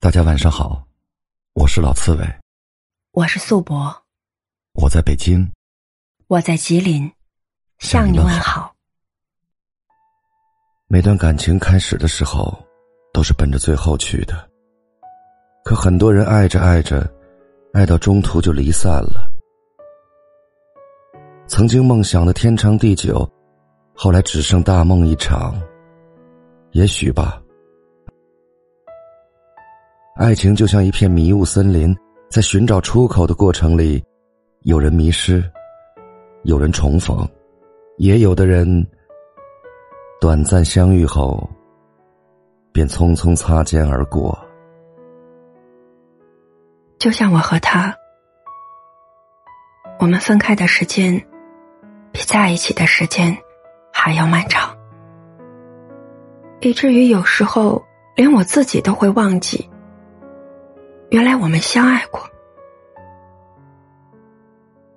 大家晚上好，我是老刺猬，我是素博，我在北京，我在吉林，向你问好。每段感情开始的时候，都是奔着最后去的。可很多人爱着爱着，爱到中途就离散了。曾经梦想的天长地久，后来只剩大梦一场。也许吧。爱情就像一片迷雾森林，在寻找出口的过程里，有人迷失，有人重逢，也有的人短暂相遇后，便匆匆擦肩而过。就像我和他，我们分开的时间比在一起的时间还要漫长，以至于有时候连我自己都会忘记，原来我们相爱过。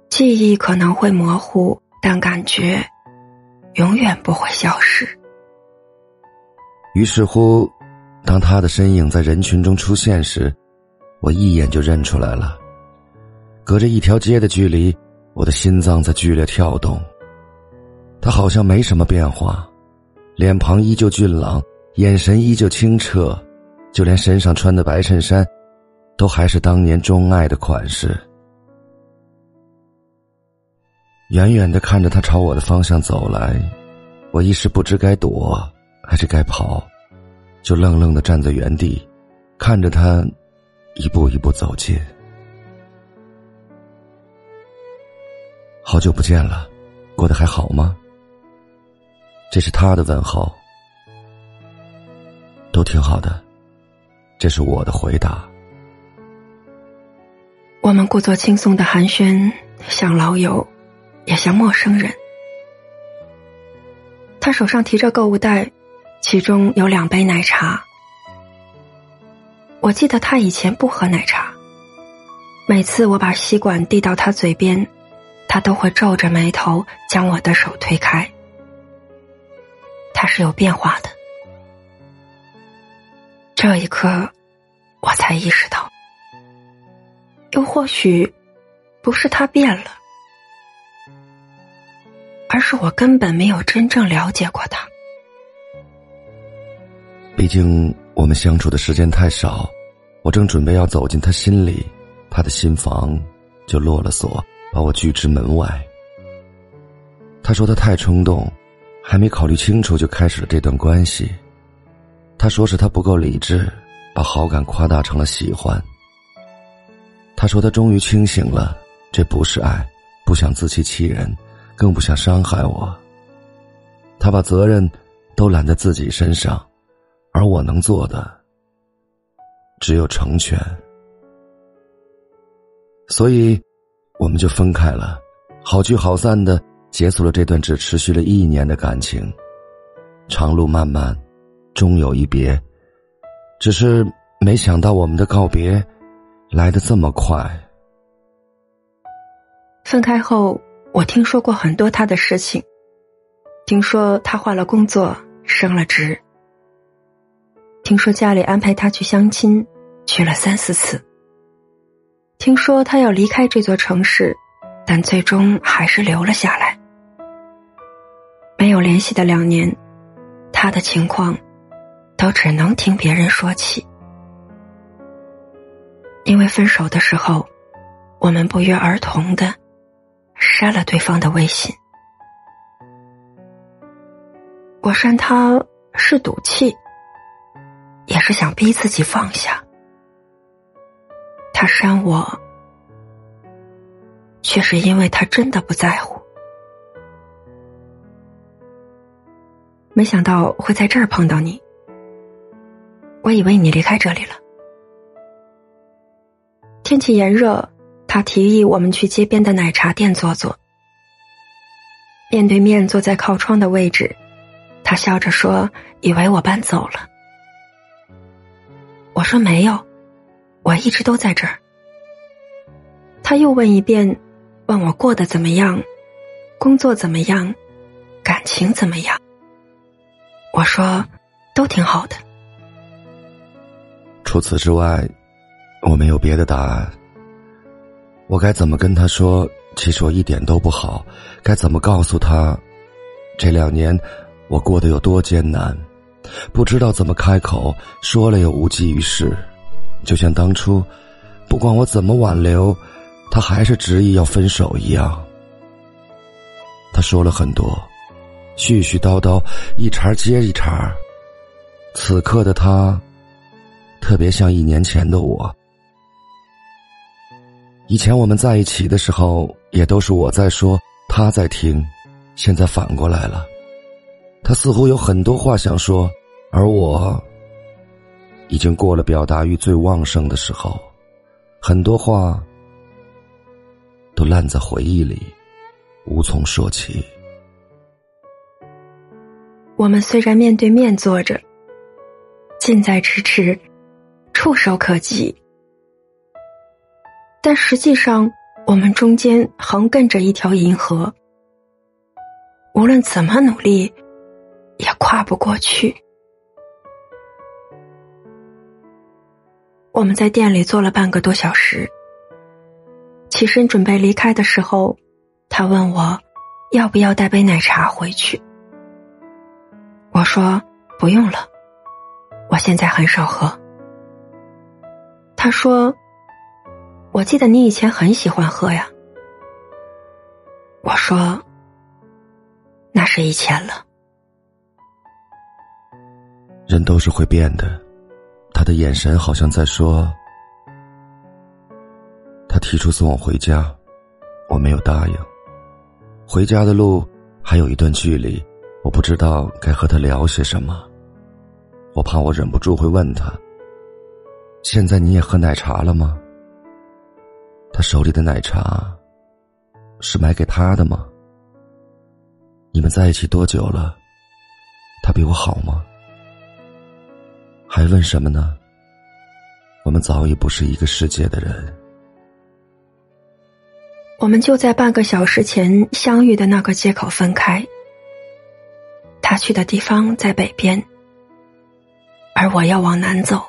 记忆可能会模糊，但感觉永远不会消失。于是乎，当他的身影在人群中出现时，我一眼就认出来了。隔着一条街的距离，我的心脏在剧烈跳动。他好像没什么变化，脸庞依旧俊朗，眼神依旧清澈，就连身上穿的白衬衫，都还是当年钟爱的款式。远远的看着他朝我的方向走来，我一时不知该躲还是该跑，就愣愣的站在原地，看着他一步一步走近。好久不见了，过得还好吗？这是他的问候。都挺好的，这是我的回答。我们故作轻松的寒暄，像老友，也像陌生人。他手上提着购物袋，其中有两杯奶茶。我记得他以前不喝奶茶，每次我把吸管递到他嘴边，他都会皱着眉头将我的手推开。他是有变化的。这一刻，我才意识到。又或许，不是他变了，而是我根本没有真正了解过他。毕竟我们相处的时间太少，我正准备要走进他心里，他的心房就落了锁，把我拒之门外。他说他太冲动，还没考虑清楚就开始了这段关系。他说是他不够理智，把好感夸大成了喜欢。他说他终于清醒了，这不是爱，不想自欺欺人，更不想伤害我。他把责任都揽在自己身上，而我能做的只有成全。所以，我们就分开了，好聚好散的结束了这段只持续了一年的感情。长路漫漫，终有一别。只是没想到我们的告别。来的这么快。分开后，我听说过很多他的事情。听说他换了工作，升了职。听说家里安排他去相亲，去了三四次。听说他要离开这座城市，但最终还是留了下来。没有联系的两年，他的情况都只能听别人说起。因为分手的时候，我们不约而同的删了对方的微信。我删他是赌气，也是想逼自己放下。他删我，却是因为他真的不在乎。没想到会在这儿碰到你，我以为你离开这里了。天气炎热，他提议我们去街边的奶茶店坐坐。面对面坐在靠窗的位置，他笑着说：“以为我搬走了。”我说：“没有，我一直都在这儿。”他又问一遍，问我过得怎么样，工作怎么样，感情怎么样。我说：“都挺好的。”除此之外，我没有别的答案。我该怎么跟他说？其实我一点都不好。该怎么告诉他？这两年我过得有多艰难？不知道怎么开口，说了又无济于事。就像当初，不管我怎么挽留，他还是执意要分手一样。他说了很多，絮絮叨叨，一茬接一茬。此刻的他，特别像一年前的我。以前我们在一起的时候，也都是我在说，他在听。现在反过来了，他似乎有很多话想说，而我已经过了表达欲最旺盛的时候，很多话都烂在回忆里，无从说起。我们虽然面对面坐着。近在咫尺，触手可及，但实际上，我们中间横亘着一条银河，无论怎么努力，也跨不过去。我们在店里坐了半个多小时，起身准备离开的时候，他问我要不要带杯奶茶回去。我说不用了。我现在很少喝。他说：“我记得你以前很喜欢喝呀。”我说：“那是以前了。”人都是会变的，他的眼神好像在说：“他提出送我回家，我没有答应。回家的路还有一段距离，我不知道该和他聊些什么。”我怕我忍不住会问他：“现在你也喝奶茶了吗？”手里的奶茶是买给他的吗？你们在一起多久了？他比我好吗？还问什么呢？我们早已不是一个世界的人。我们就在半个小时前相遇的那个街口分开。他去的地方在北边。而我要往南走，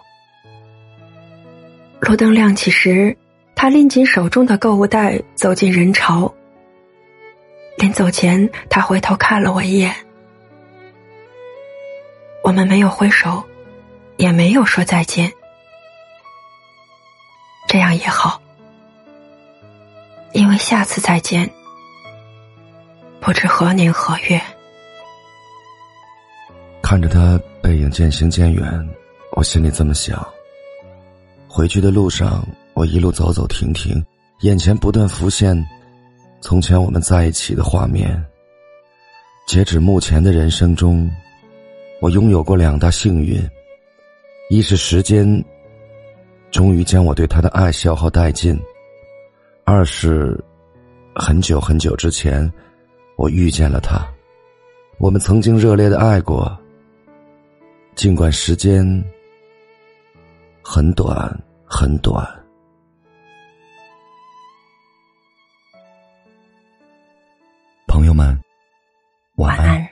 路灯亮起时，他拎紧手中的购物袋走进人潮。临走前，他回头看了我一眼，我们没有挥手，也没有说再见，这样也好，因为下次再见，不知何年何月。看着他。背影渐行渐远，我心里这么想。回去的路上，我一路走走停停，眼前不断浮现从前我们在一起的画面。截止目前的人生中，我拥有过两大幸运：一是时间终于将我对他的爱消耗殆尽；二是很久很久之前，我遇见了他。我们曾经热烈的爱过。尽管时间很短，很短。我们晚安。